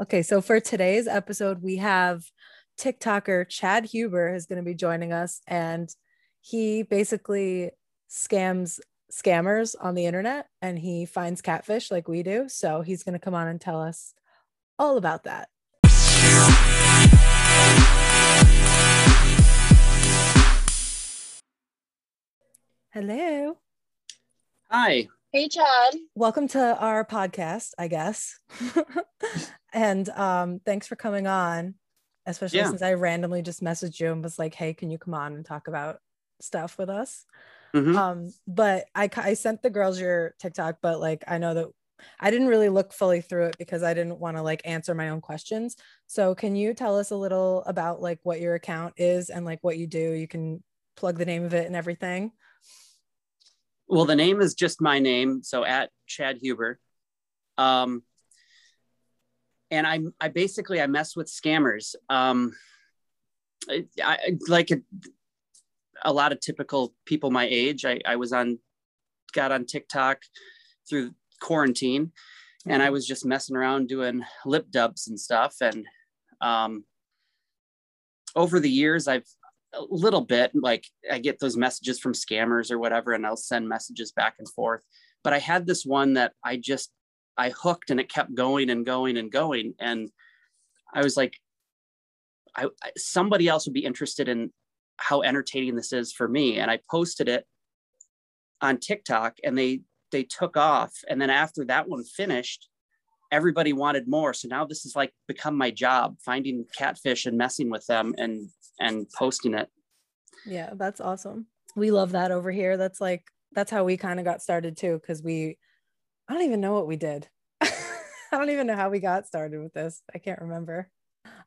Okay, so for today's episode, we have TikToker Chad Huber is going to be joining us, and he basically scams scammers on the internet and he finds catfish like we do. So he's going to come on and tell us all about that. Hello. Hi. Hey, Chad. Welcome to our podcast, I guess. and um, thanks for coming on, especially Yeah. since I randomly just messaged you and was like, hey, can you come on and talk about stuff with us? Mhm. Um, but I, I sent the girls your TikTok, but like, I know that I didn't really look fully through it because I didn't want to like answer my own questions. So can you tell us a little about like what your account is and like what you do? You can plug the name of it and everything. Well, the name is just my name, so at Chad Huber. Um, and I, I basically I mess with scammers. Um, I, I like a, a lot of typical people my age. I, I was on, got on TikTok through quarantine, and I was just messing around doing lip dubs and stuff. And um, over the years, I've a little bit like I get those messages from scammers or whatever, and I'll send messages back and forth. But I had this one that I just I hooked and it kept going and going and going. And I was like, I, somebody else would be interested in how entertaining this is for me. And I posted it on TikTok and they they took off. And then after that one finished, everybody wanted more. So now this is like become my job, finding catfish and messing with them and and posting it. Yeah, that's awesome. We love that over here. That's like that's how we kind of got started too cuz we I don't even know what we did. I don't even know how we got started with this. I can't remember.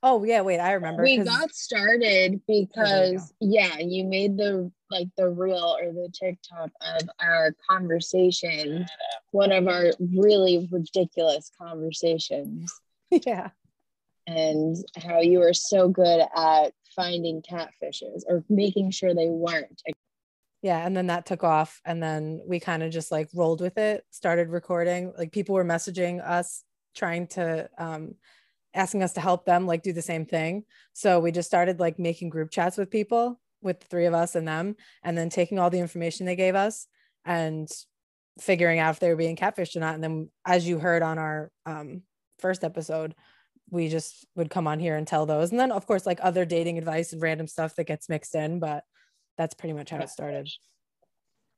Oh, yeah, wait, I remember. We got started because yeah, you made the like the reel or the TikTok of our conversation, one of our really ridiculous conversations, yeah. and how you were so good at finding catfishes or making sure they weren't. Yeah, and then that took off and then we kind of just like rolled with it, started recording. Like people were messaging us trying to um asking us to help them like do the same thing. So we just started like making group chats with people with three of us and them and then taking all the information they gave us and figuring out if they were being catfished or not. And then as you heard on our um first episode we just would come on here and tell those. And then of course like other dating advice and random stuff that gets mixed in but that's pretty much how it started.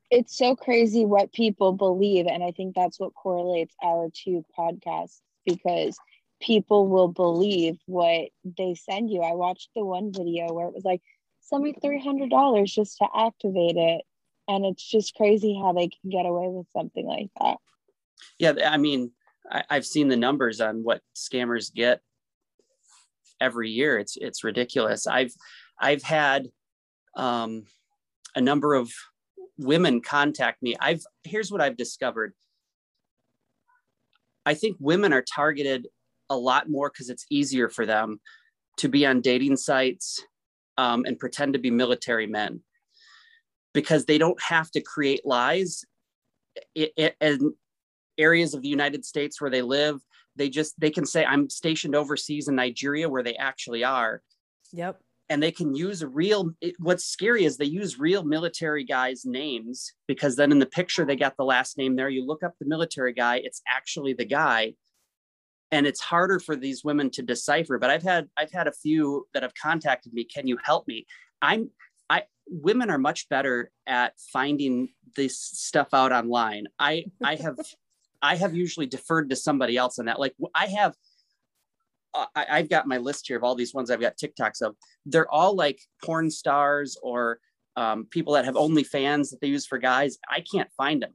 It's so crazy what people believe, and I think that's what correlates our two podcasts because people will believe what they send you. I watched the one video where it was like, send me three hundred dollars just to activate it, and it's just crazy how they can get away with something like that. Yeah, I mean, I, I've seen the numbers on what scammers get every year. It's it's ridiculous. I've I've had um, a number of women contact me. I've here's what I've discovered. I think women are targeted a lot more because it's easier for them to be on dating sites um, and pretend to be military men because they don't have to create lies. It, areas of the United States where they live, they just they can say I'm stationed overseas in Nigeria where they actually are, yep and they can use a real. It, what's scary is they use real military guys' names because then in the picture they got the last name there. You look up the military guy, it's actually the guy, and it's harder for these women to decipher. But I've had I've had a few that have contacted me. Can you help me? I'm I women are much better at finding this stuff out online. I I have I have usually deferred to somebody else on that. Like I have, uh, I, I've got my list here of all these ones I've got TikToks of. They're all like porn stars or um, people that have OnlyFans that they use for guys. I can't find them.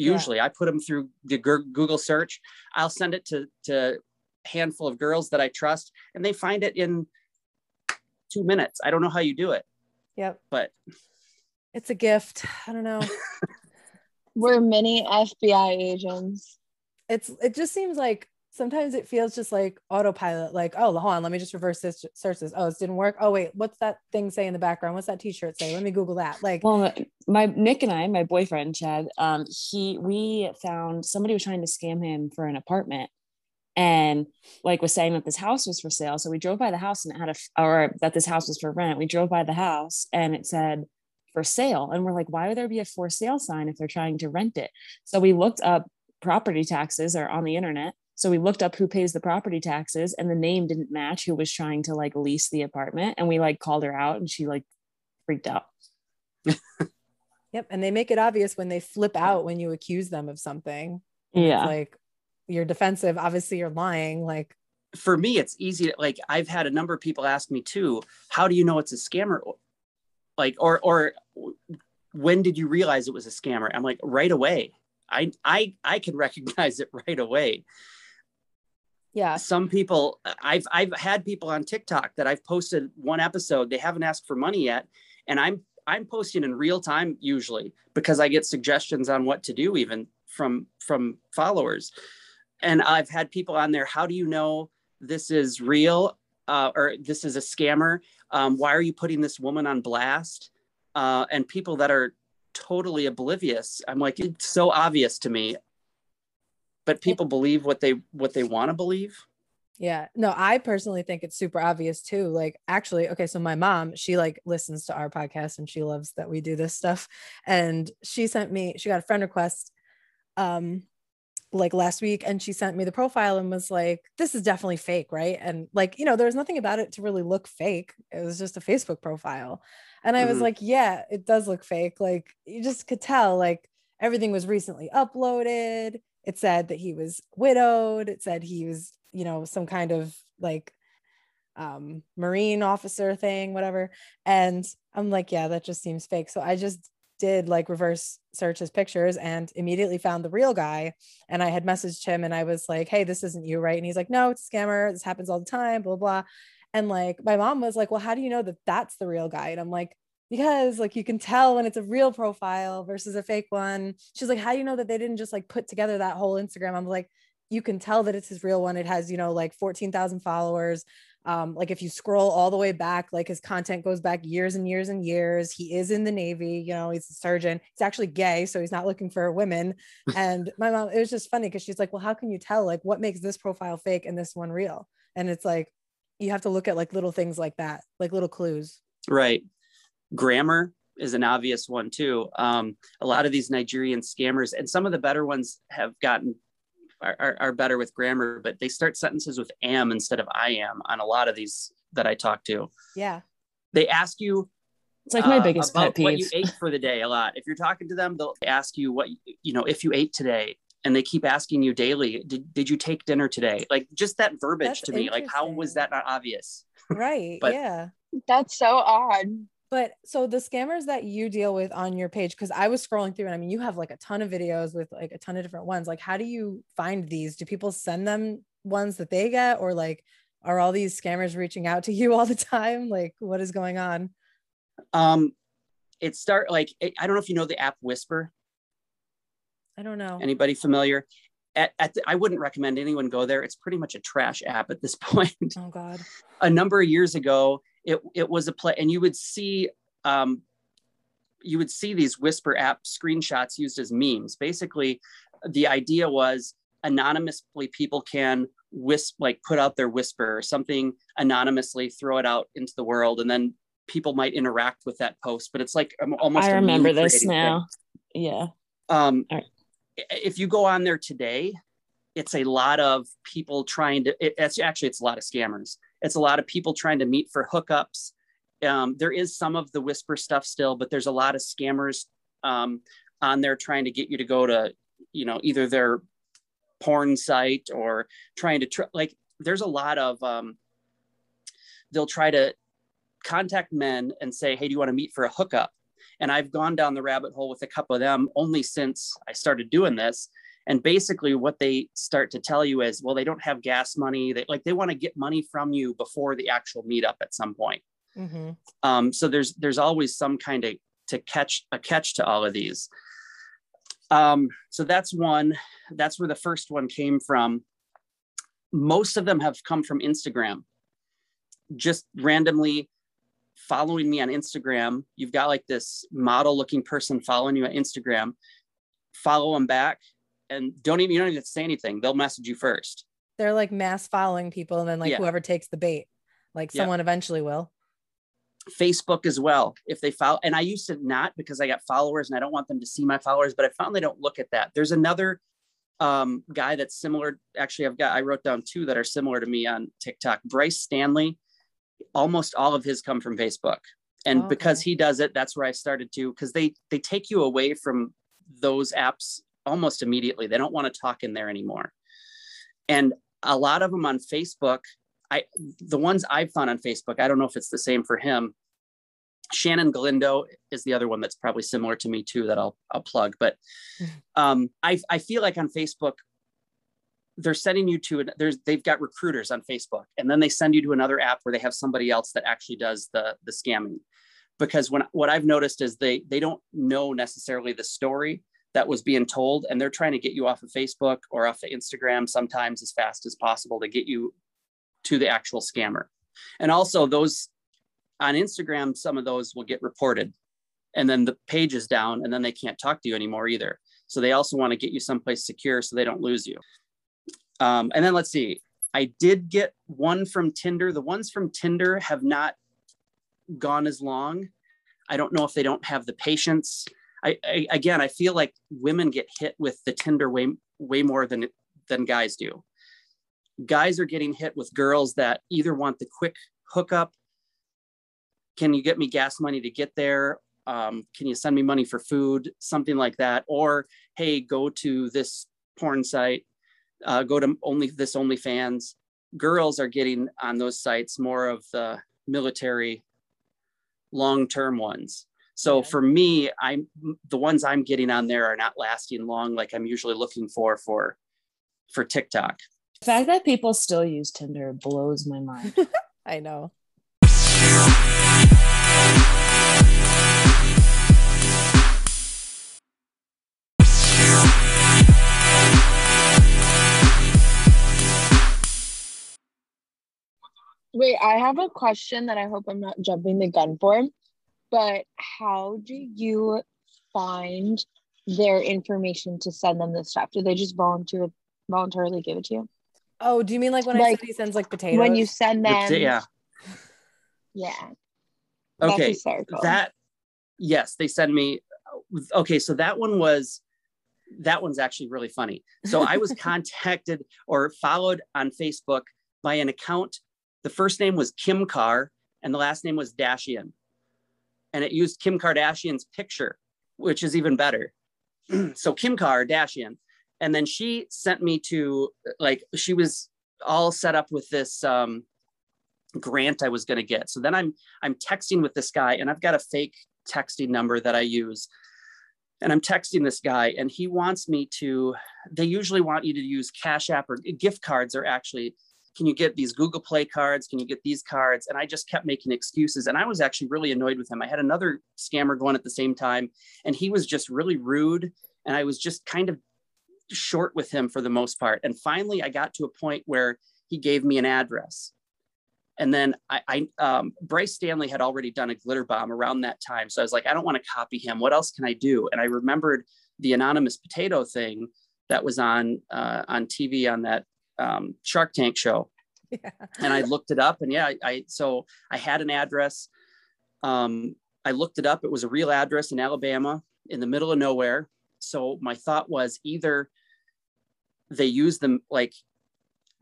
Usually, I put them through the Google search. I'll send it to to a handful of girls that I trust, and they find it in two minutes. I don't know how you do it, yep but it's a gift i don't know We're mini FBI agents. it's it just seems like sometimes it feels just like autopilot, like, oh, hold on, let me just reverse this, search this. Oh, it didn't work. Oh, wait, what's that thing say in the background? What's that t-shirt say? Let me Google that. Like, well, my Nick and I, my boyfriend Chad, um, he we found somebody was trying to scam him for an apartment and like was saying that this house was for sale. So we drove by the house and it had a, or that this house was for rent. We drove by the house and it said for sale. And we're like, why would there be a for sale sign if they're trying to rent it? So we looked up property taxes or on the internet. So we looked up who pays the property taxes and the name didn't match who was trying to like lease the apartment. And we like called her out and she like freaked out. yep. And they make it obvious when they flip out when you accuse them of something. Yeah. It's like you're defensive. Obviously you're lying. Like for me, it's easy to like I've had a number of people ask me too, how do you know it's a scammer? Like or or when did you realize it was a scammer? I'm like, right away. I I I can recognize it right away. Yeah. Some people I've I've had people on TikTok that I've posted one episode, they haven't asked for money yet, and I'm I'm posting in real time usually because I get suggestions on what to do even from from followers. And I've had people on there, how do you know this is real uh, or this is a scammer? Um, why are you putting this woman on blast? Uh, and people that are totally oblivious. I'm like, it's so obvious to me. But people believe what they what they want to believe. Yeah. No, I personally think it's super obvious too. Like actually, okay, so my mom, she like listens to our podcast and she loves that we do this stuff. And she sent me, she got a friend request um like last week and she sent me the profile and was like this is definitely fake right and like you know there's nothing about it to really look fake it was just a facebook profile and I was mm-hmm. like, yeah, it does look fake. Like you just could tell, like everything was recently uploaded. It said that he was widowed. It said he was, you know, some kind of like um marine officer thing, whatever. And I'm like, yeah, that just seems fake. So I just did like reverse search his pictures and immediately found the real guy. And I had messaged him and I was like, hey, this isn't you, right? And he's like, no, it's a scammer. This happens all the time, blah, blah. And like my mom was like, well, how do you know that that's the real guy? And I'm like, because like you can tell when it's a real profile versus a fake one. She's like, how do you know that they didn't just like put together that whole Instagram? I'm like, you can tell that it's his real one. It has, you know, like 14,000 followers. Um, like if you scroll all the way back, like his content goes back years and years and years. He is in the Navy, you know, he's a surgeon. He's actually gay, so he's not looking for women. and my mom, it was just funny because she's like, Well, how can you tell like what makes this profile fake and this one real? And it's like, you have to look at like little things like that, like little clues. Right. Grammar is an obvious one too. Um, a lot of these Nigerian scammers and some of the better ones have gotten are, are, are, better with grammar, but they start sentences with am instead of I am on a lot of these that I talk to. Yeah. They ask you. It's like my uh, biggest pet peeve. What you ate for the day a lot. If you're talking to them, they'll ask you what you know if you ate today, and they keep asking you daily did, did you take dinner today like just that verbiage that's to me like how was that not obvious right but yeah that's so odd but so the scammers that you deal with on your page because i was scrolling through and i mean you have like a ton of videos with like a ton of different ones like how do you find these do people send them ones that they get or like are all these scammers reaching out to you all the time like what is going on um it start like i don't know if you know the app whisper I don't know. Anybody familiar? At, at the, I wouldn't recommend anyone go there. It's pretty much a trash app at this point. Oh God. a number of years ago, it it was a play, and you would see um, you would see these Whisper app screenshots used as memes. Basically, the idea was anonymously people can whisper, like put out their whisper or something anonymously, throw it out into the world, and then people might interact with that post. But it's like um, almost. I remember this now. Thing. Yeah. Um, if you go on there today, it's a lot of people trying to, it, it's actually, it's a lot of scammers. It's a lot of people trying to meet for hookups. Um, there is some of the whisper stuff still, but there's a lot of scammers um, on there trying to get you to go to, you know, either their porn site or trying to, tr- like, there's a lot of, um, they'll try to contact men and say, hey, do you want to meet for a hookup? And I've gone down the rabbit hole with a couple of them only since I started doing this. And basically, what they start to tell you is, well, they don't have gas money. They like they want to get money from you before the actual meetup at some point. Mm-hmm. Um, so there's there's always some kind of to catch a catch to all of these. Um, so that's one. That's where the first one came from. most of them have come from Instagram. Just randomly following me on Instagram. You've got like this model looking person following you on Instagram. Follow them back and don't even you don't even to say anything. They'll message you first. They're like mass following people, and then like Yeah. whoever takes the bait, like Yeah. someone eventually will. Facebook as well. If they follow, and I used to not because I got followers and I don't want them to see my followers, but I found they don't look at that. There's another um, guy that's similar. Actually, I've got, I wrote down two that are similar to me on TikTok. Bryce Stanley, almost all of his come from Facebook. And Oh, because he does it, that's where I started to, because they, they take you away from those apps almost immediately. They don't want to talk in there anymore. And a lot of them on Facebook, I the ones I've found on Facebook, I don't know if it's the same for him. Shannon Galindo is the other one that's probably similar to me too that I'll I'll plug. But um, I I feel like on Facebook, they're sending you to an, there's they've got recruiters on Facebook, and then they send you to another app where they have somebody else that actually does the the scamming. Because when what I've noticed is they they don't know necessarily the story that was being told, and they're trying to get you off of Facebook or off of Instagram sometimes as fast as possible to get you to the actual scammer. And also those on Instagram, some of those will get reported and then the page is down and then they can't talk to you anymore either. So they also want to get you someplace secure so they don't lose you. Um, and then let's see, I did get one from Tinder. The ones from Tinder have not gone as long. I don't know if they don't have the patience. I, I again, I feel like women get hit with the Tinder way way more than than guys do. Guys are getting hit with girls that either want the quick hookup can you get me gas money to get there? Um, can you send me money for food? something like that. Or hey go to this porn site uh, go to only this onlyfans. Girls are getting on those sites more of the military long-term ones so Yeah. for me i'm the ones i'm getting on there are not lasting long like i'm usually looking for for for tiktok The fact that people still use Tinder blows my mind. I know. Wait, I have a question that I hope I'm not jumping the gun for. But how do you find their information to send them this stuff? Do they just volunteer voluntarily give it to you? Oh, do you mean like when I Like, said he sends like potatoes? When you send The- them, yeah yeah. okay That's that yes they send me okay so that one was that one's actually really funny so i was contacted or followed on facebook by an account the first name was kim carr and the last name was dashian and it used kim kardashian's picture which is even better so kim kardashian and then she sent me to like she was all set up with this um, grant i was going to get so then i'm I'm texting with this guy and I've got a fake texting number that I use. And I'm texting this guy and he wants me to, they usually want you to use Cash App or gift cards or actually, can you get these Google Play cards? Can you get these cards? And I just kept making excuses. And I was actually really annoyed with him. I had another scammer going at the same time and he was just really rude. And I was just kind of short with him for the most part. And finally, I got to a point where he gave me an address and then I, I um, Bryce Stanley had already done a glitter bomb around that time. So I was like, I don't want to copy him. What else can I do? And I remembered the anonymous potato thing that was on uh, on TV on that um, Shark Tank show. Yeah. And I looked it up, and yeah, I, I so I had an address. Um, I looked it up. It was a real address in Alabama, in the middle of nowhere. So my thought was either they use them like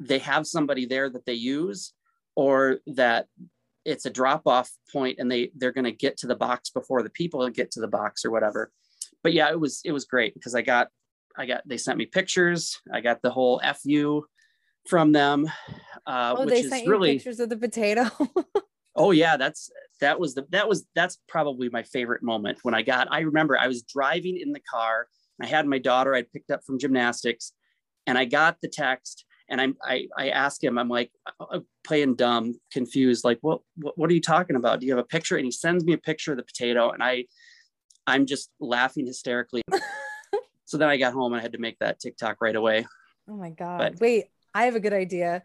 they have somebody there that they use or that it's a drop off point and they they're going to get to the box before the people get to the box or whatever but yeah it was it was great because i got i got they sent me pictures i got the whole fu from them uh oh, which they is sent you really pictures of the potato. oh yeah that's that was the that was that's probably my favorite moment when i got i remember i was driving in the car i had my daughter i'd picked up from gymnastics and i got the text and I'm, I, I asked him, I'm like uh, playing dumb, confused, like, what, what, what are you talking about? Do you have a picture? And he sends me a picture of the potato, and I, I'm just laughing hysterically. so then I got home and I had to make that TikTok right away. oh my god! But- Wait, I have a good idea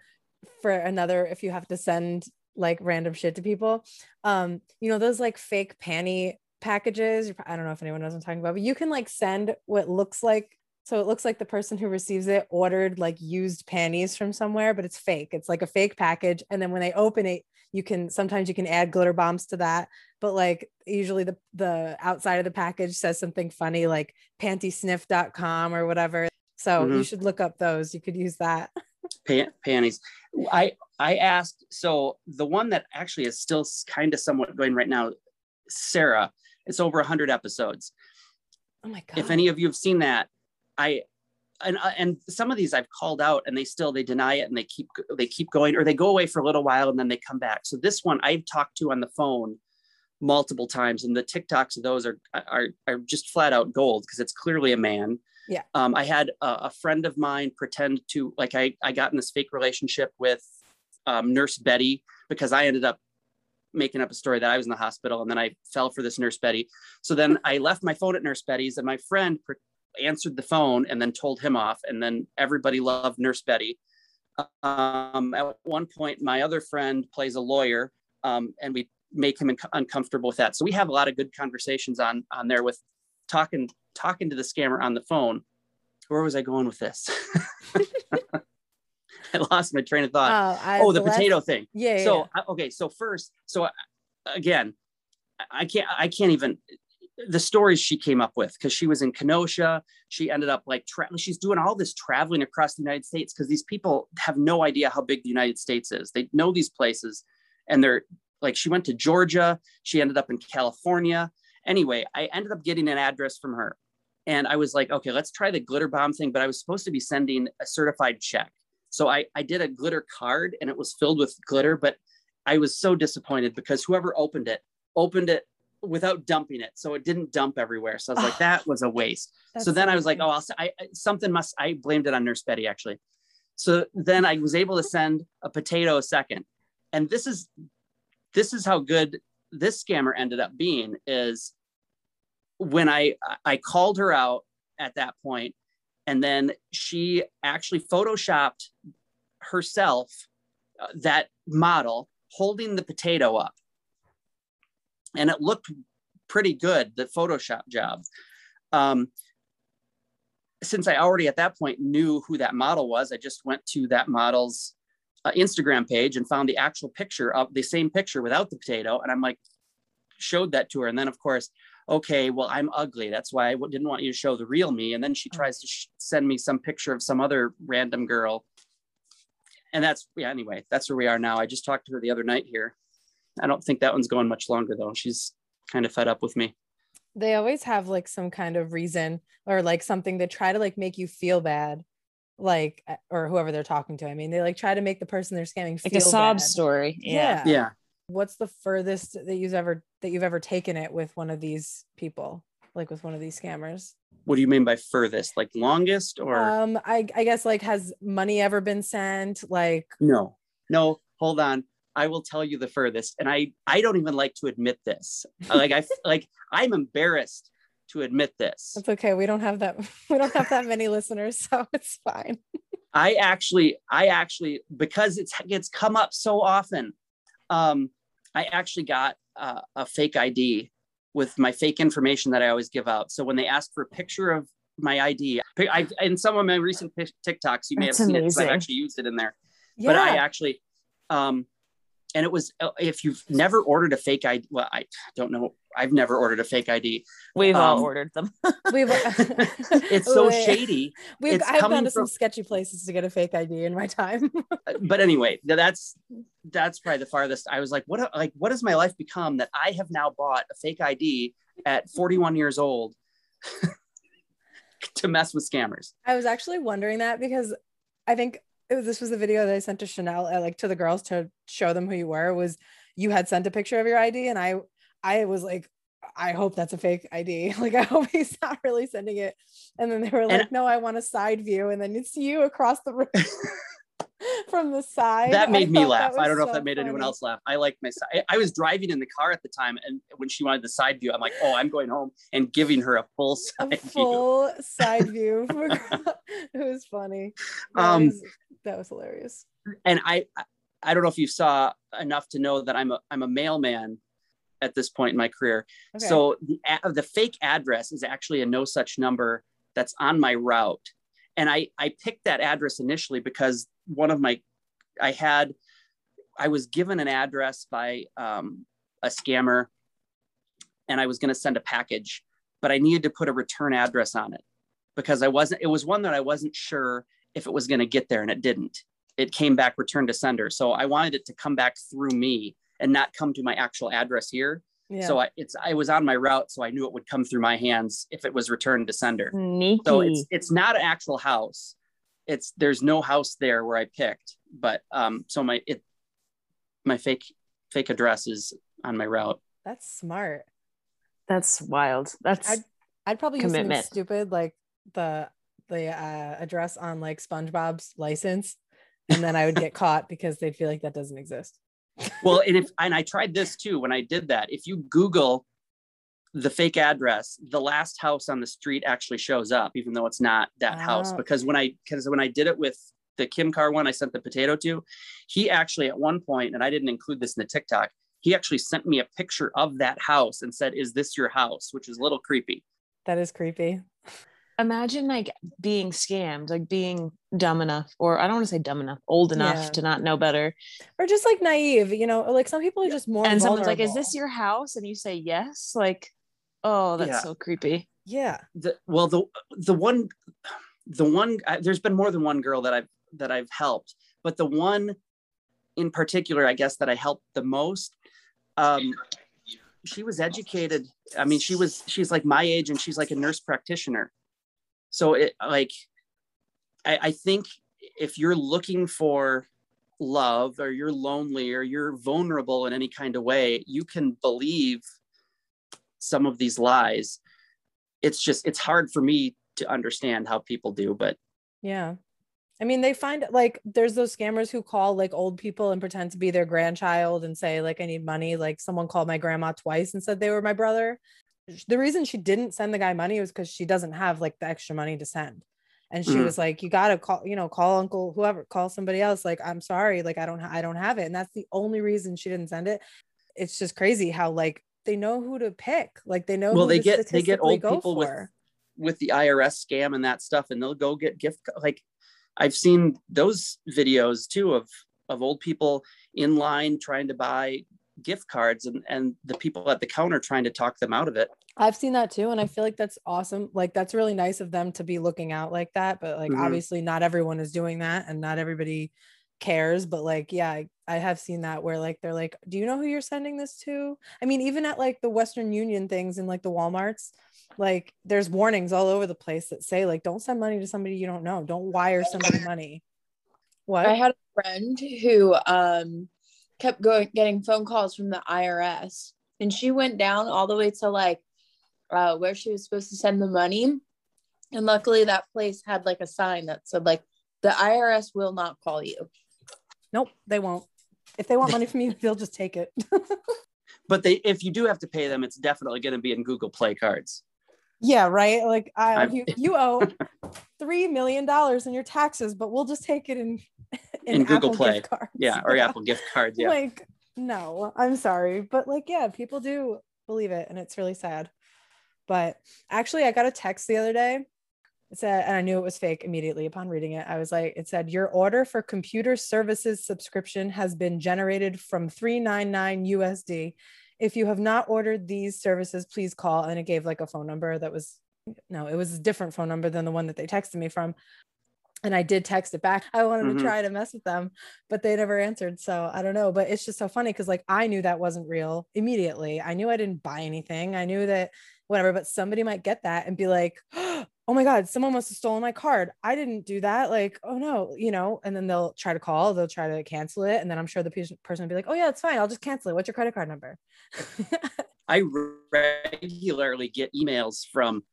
for another if you have to send like random shit to people. Um, you know, those like fake panty packages. I don't know if anyone knows what I'm talking about, but you can like send what looks like so it looks like the person who receives it ordered like used panties from somewhere, but it's fake. It's like a fake package. And then when they open it, you can sometimes you can add glitter bombs to that. But like usually the the outside of the package says something funny like pantysniff.com or whatever. So mm-hmm. you should look up those. You could use that. Pan- panties. I I asked so the one that actually is still kind of somewhat going right now, Sarah. It's over hundred episodes. Oh my god! If any of you have seen that, I and uh, and some of these I've called out and they still they deny it and they keep they keep going or they go away for a little while and then they come back. So this one I've talked to on the phone multiple times and the TikToks of those are are are just flat out gold because it's clearly a man. Yeah. Um, I had a, a, friend of mine pretend to like I I got in this fake relationship with um, Nurse Betty because I ended up making up a story that I was in the hospital and then I fell for this Nurse Betty. So then I left my phone at Nurse Betty's and my friend answered the phone and then told him off. And then everybody loved Nurse Betty. Um, at one point, my other friend plays a lawyer, um, and we make him uncomfortable with that. So we have a lot of good conversations on on there with talking talking to the scammer on the phone. Where was I going with this? I lost my train of thought. Uh, oh, the, the potato thing. Yeah. So yeah. okay, so first, so again, I can't I can't even the stories she came up with because she was in Kenosha. She ended up like tra- she's doing all this traveling across the United States because these people have no idea how big the United States is. They know these places, and they're like she went to Georgia. She ended up in California. Anyway, I ended up getting an address from her, and I was like, okay, let's try the glitter bomb thing. But I was supposed to be sending a certified check, so I I did a glitter card, and it was filled with glitter, but I was so disappointed because whoever opened it opened it without dumping it. So it didn't dump everywhere. So I was like, that was a waste. so then I was like, oh, I'll, I, something must, I blamed it on Nurse Betty actually. So then I was able to send a potato a second. And this is, this is how good this scammer ended up being is when I, I called her out at that point and then she actually photoshopped herself, uh, that model holding the potato up. And it looked pretty good the photoshop job. Um, since i already at that point knew who that model was i just went to that model's uh, instagram page and found the actual picture of the same picture without the potato. And i'm like showed that to her. And then of course okay well i'm ugly that's why i didn't want you to show the real me and then she tries to sh- send me some picture of some other random girl and that's yeah anyway that's where we are now i just talked to her the other night here I don't think that one's going much longer though. She's kind of fed up with me. They always have like some kind of reason or like something to try to like make you feel bad, like uh, or whoever they're talking to. I mean, they like try to make the person they're scamming feel like a sob bad. story. Yeah. yeah. Yeah. What's the furthest that you've ever that you've ever taken it with one of these people, like with one of these scammers? What do you mean by furthest? Like longest or um I I guess like has money ever been sent? Like no, no, hold on. I will tell you the furthest. And I I don't even like to admit this. Like I like I'm embarrassed to admit this. It's okay. We don't have that we don't have that many listeners, so it's fine. I actually I actually because it's it's come up so often. Um I actually got uh, a fake ID with my fake information that I always give out. So when they ask for a picture of my ID, I in some of my recent TikToks, you may That's have seen amazing. it. I've actually used it in there. Yeah. But I actually, um, and it was uh, if you've never ordered a fake ID. Well, I don't know. I've never ordered a fake ID. We've um, all ordered them. We've. it's so shady. We've. It's I've gone to from, some sketchy places to get a fake ID in my time. Uh, but anyway, that's that's probably the farthest. I was like, what? Like, what has my life become that I have now bought a fake ID at 41 years old to mess with scammers? I was actually wondering that because I think was, this was the video that I sent to Chanel, uh, like to the girls to show them who you were. Was you had sent a picture of your ID, and I, I was like, I hope that's a fake ID. Like, I hope he's not really sending it. And then they were like, and, No, I want a side view, and then it's you across the room. from the side. That made me laugh. I don't know so if that made funny. anyone else laugh. I like my side. I was driving in the car at the time, and when she wanted the side view, I'm like, "Oh, I'm going home," and giving her a full side a full view. side view. it was funny. um, was... That was hilarious. And I, I don't know if you saw enough to know that I'm a, I'm a mailman at this point in my career. Okay. So the, the fake address is actually a no such number that's on my route. And I, I picked that address initially because one of my, I had, I was given an address by um, a scammer and I was going to send a package, but I needed to put a return address on it because I wasn't, it was one that I wasn't sure if it was going to get there and it didn't. It came back returned to sender. So I wanted it to come back through me and not come to my actual address here. Yeah. So I, it's I was on my route, so I knew it would come through my hands if it was returned to sender. Sneaky. So it's it's not an actual house. It's there's no house there where I picked, but um, so my it my fake fake address is on my route. That's smart. That's wild. That's I'd- I'd probably use something stupid like the the uh, address on like SpongeBob's license, and then I would get caught because they'd feel like that doesn't exist. Well, and if and I tried this too when I did that. If you Google the fake address, the last house on the street actually shows up, even though it's not that house. Oh. Because when I because when I did it with the Kim Car one, I sent the potato to, he actually at one point, and I didn't include this in the TikTok, he actually sent me a picture of that house and said, Is this your house? Which is a little creepy. That is creepy. Imagine like being scammed, like being dumb enough, or I don't want to say dumb enough, old enough Yeah. to not know better. Or just like naive, you know, like some people are just more. and someone's like, "Is this your house?" And you say yes. Like, oh, that's Yeah. so creepy. Yeah. the well the the one the one uh, there's been more than one girl that I've that I've helped, but the one in particular, I guess that I helped the most. Um, she was educated. I mean, she was she's like my age, and she's like a nurse practitioner. So it like, I, I think if you're looking for love, or you're lonely, or you're vulnerable in any kind of way, you can believe some of these lies it's just it's hard for me to understand how people do but Yeah. I mean, they find like there's those scammers who call like old people and pretend to be their grandchild and say, like, I need money. Like, someone called my grandma twice and said they were my brother. The reason she didn't send the guy money was because she doesn't have like the extra money to send. And she Mhm. was like, You gotta call, you know, call uncle, whoever, call somebody else. Like, I'm sorry, like, I don't, ha- I don't have it. And that's the only reason she didn't send it. It's just crazy how like they know who to pick. Like, they know Well, who they get- they get old people with- with the irs scam and that stuff and they'll go get gift like i've seen those videos too of of old people in line trying to buy gift cards and and the people at the counter trying to talk them out of it I've seen that too. And I feel like that's awesome. Like that's really nice of them to be looking out like that. But like Mhm. obviously not everyone is doing that and not everybody cares. But like, yeah, I, I have seen that where like they're like, Do you know who you're sending this to? I mean, even at like the Western Union things and like the Walmarts, like there's warnings all over the place that say like don't send money to somebody you don't know. Don't wire somebody money. What? I had a friend who um kept going getting phone calls from the IRS and she went down all the way to like uh where she was supposed to send the money and luckily that place had like a sign that said like the IRS will not call you. nope, they won't. If they want money from you, they'll just take it. but they if you do have to pay them it's definitely going to be in google play cards Yeah, right. Like I, you, you owe three million dollars in your taxes, but we'll just take it in In Google Apple Play. yeah or apple gift cards yeah Like, no, I'm sorry, but like, yeah, people do believe it, and it's really sad. But actually, I got a text the other day. It said, and I knew it was fake immediately upon reading it. I was like, it said, your order for computer services subscription has been generated from 399 USD. If you have not ordered these services, please call. And it gave like a phone number that was, no, it was a different phone number than the one that they texted me from. And I did text it back. I wanted Mhm. to try to mess with them, but they never answered. So I don't know. But it's just so funny because like I knew that wasn't real immediately. I knew I didn't buy anything. I knew that whatever, but somebody might get that and be like, oh my God, someone must have stolen my card. I didn't do that. Like, oh no, you know, and then they'll try to call, they'll try to cancel it. And then I'm sure the person will be like, oh yeah, it's fine. I'll just cancel it. What's your credit card number? I regularly get emails from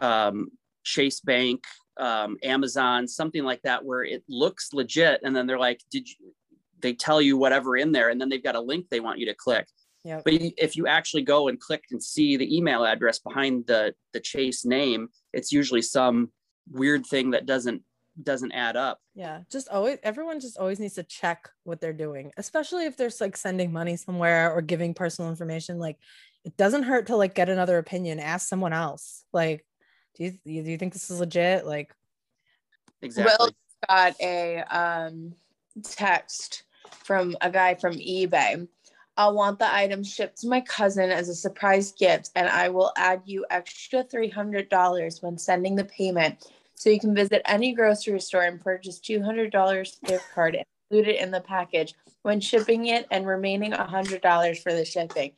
um, Chase Bank, um, Amazon, something like that, where it looks legit, and then they're like, "Did you?" They tell you whatever in there, and then they've got a link they want you to click. yeah. But if you actually go and click and see the email address behind the the Chase name, it's usually some weird thing that doesn't doesn't add up. Yeah, just always everyone just always needs to check what they're doing, especially if there's like sending money somewhere or giving personal information. Like, it doesn't hurt to like get another opinion. Ask someone else. Like, do you do you think this is legit? Like, Exactly. Will got a um, text from a guy from eBay. I'll want the item shipped to my cousin as a surprise gift, and I will add you extra $300 when sending the payment. So you can visit any grocery store and purchase $200 gift card included in the package when shipping it and remaining $100 for the shipping.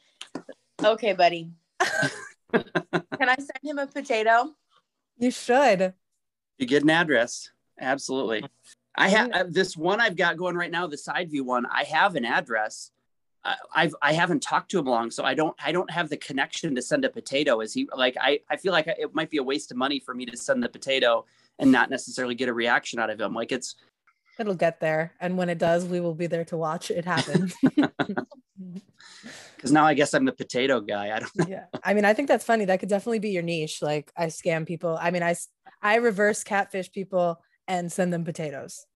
Okay, buddy. Can I send him a potato? You should. you get an address. Absolutely. I have this one I've got going right now, the side view one. I have an address. I, I've I haven't talked to him long, so I don't I don't have the connection to send a potato. Is he like I I feel like it might be a waste of money for me to send the potato and not necessarily get a reaction out of him. Like it's It'll get there, and when it does, we will be there to watch it happen. because now I guess I'm the potato guy. I don't. yeah i mean i think that's funny that could definitely be your niche like i scam people i mean I, I reverse catfish people and send them potatoes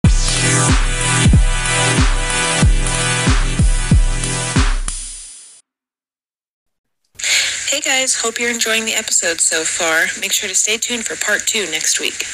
Hey guys, hope you're enjoying the episode so far. Make sure to stay tuned for part two next week.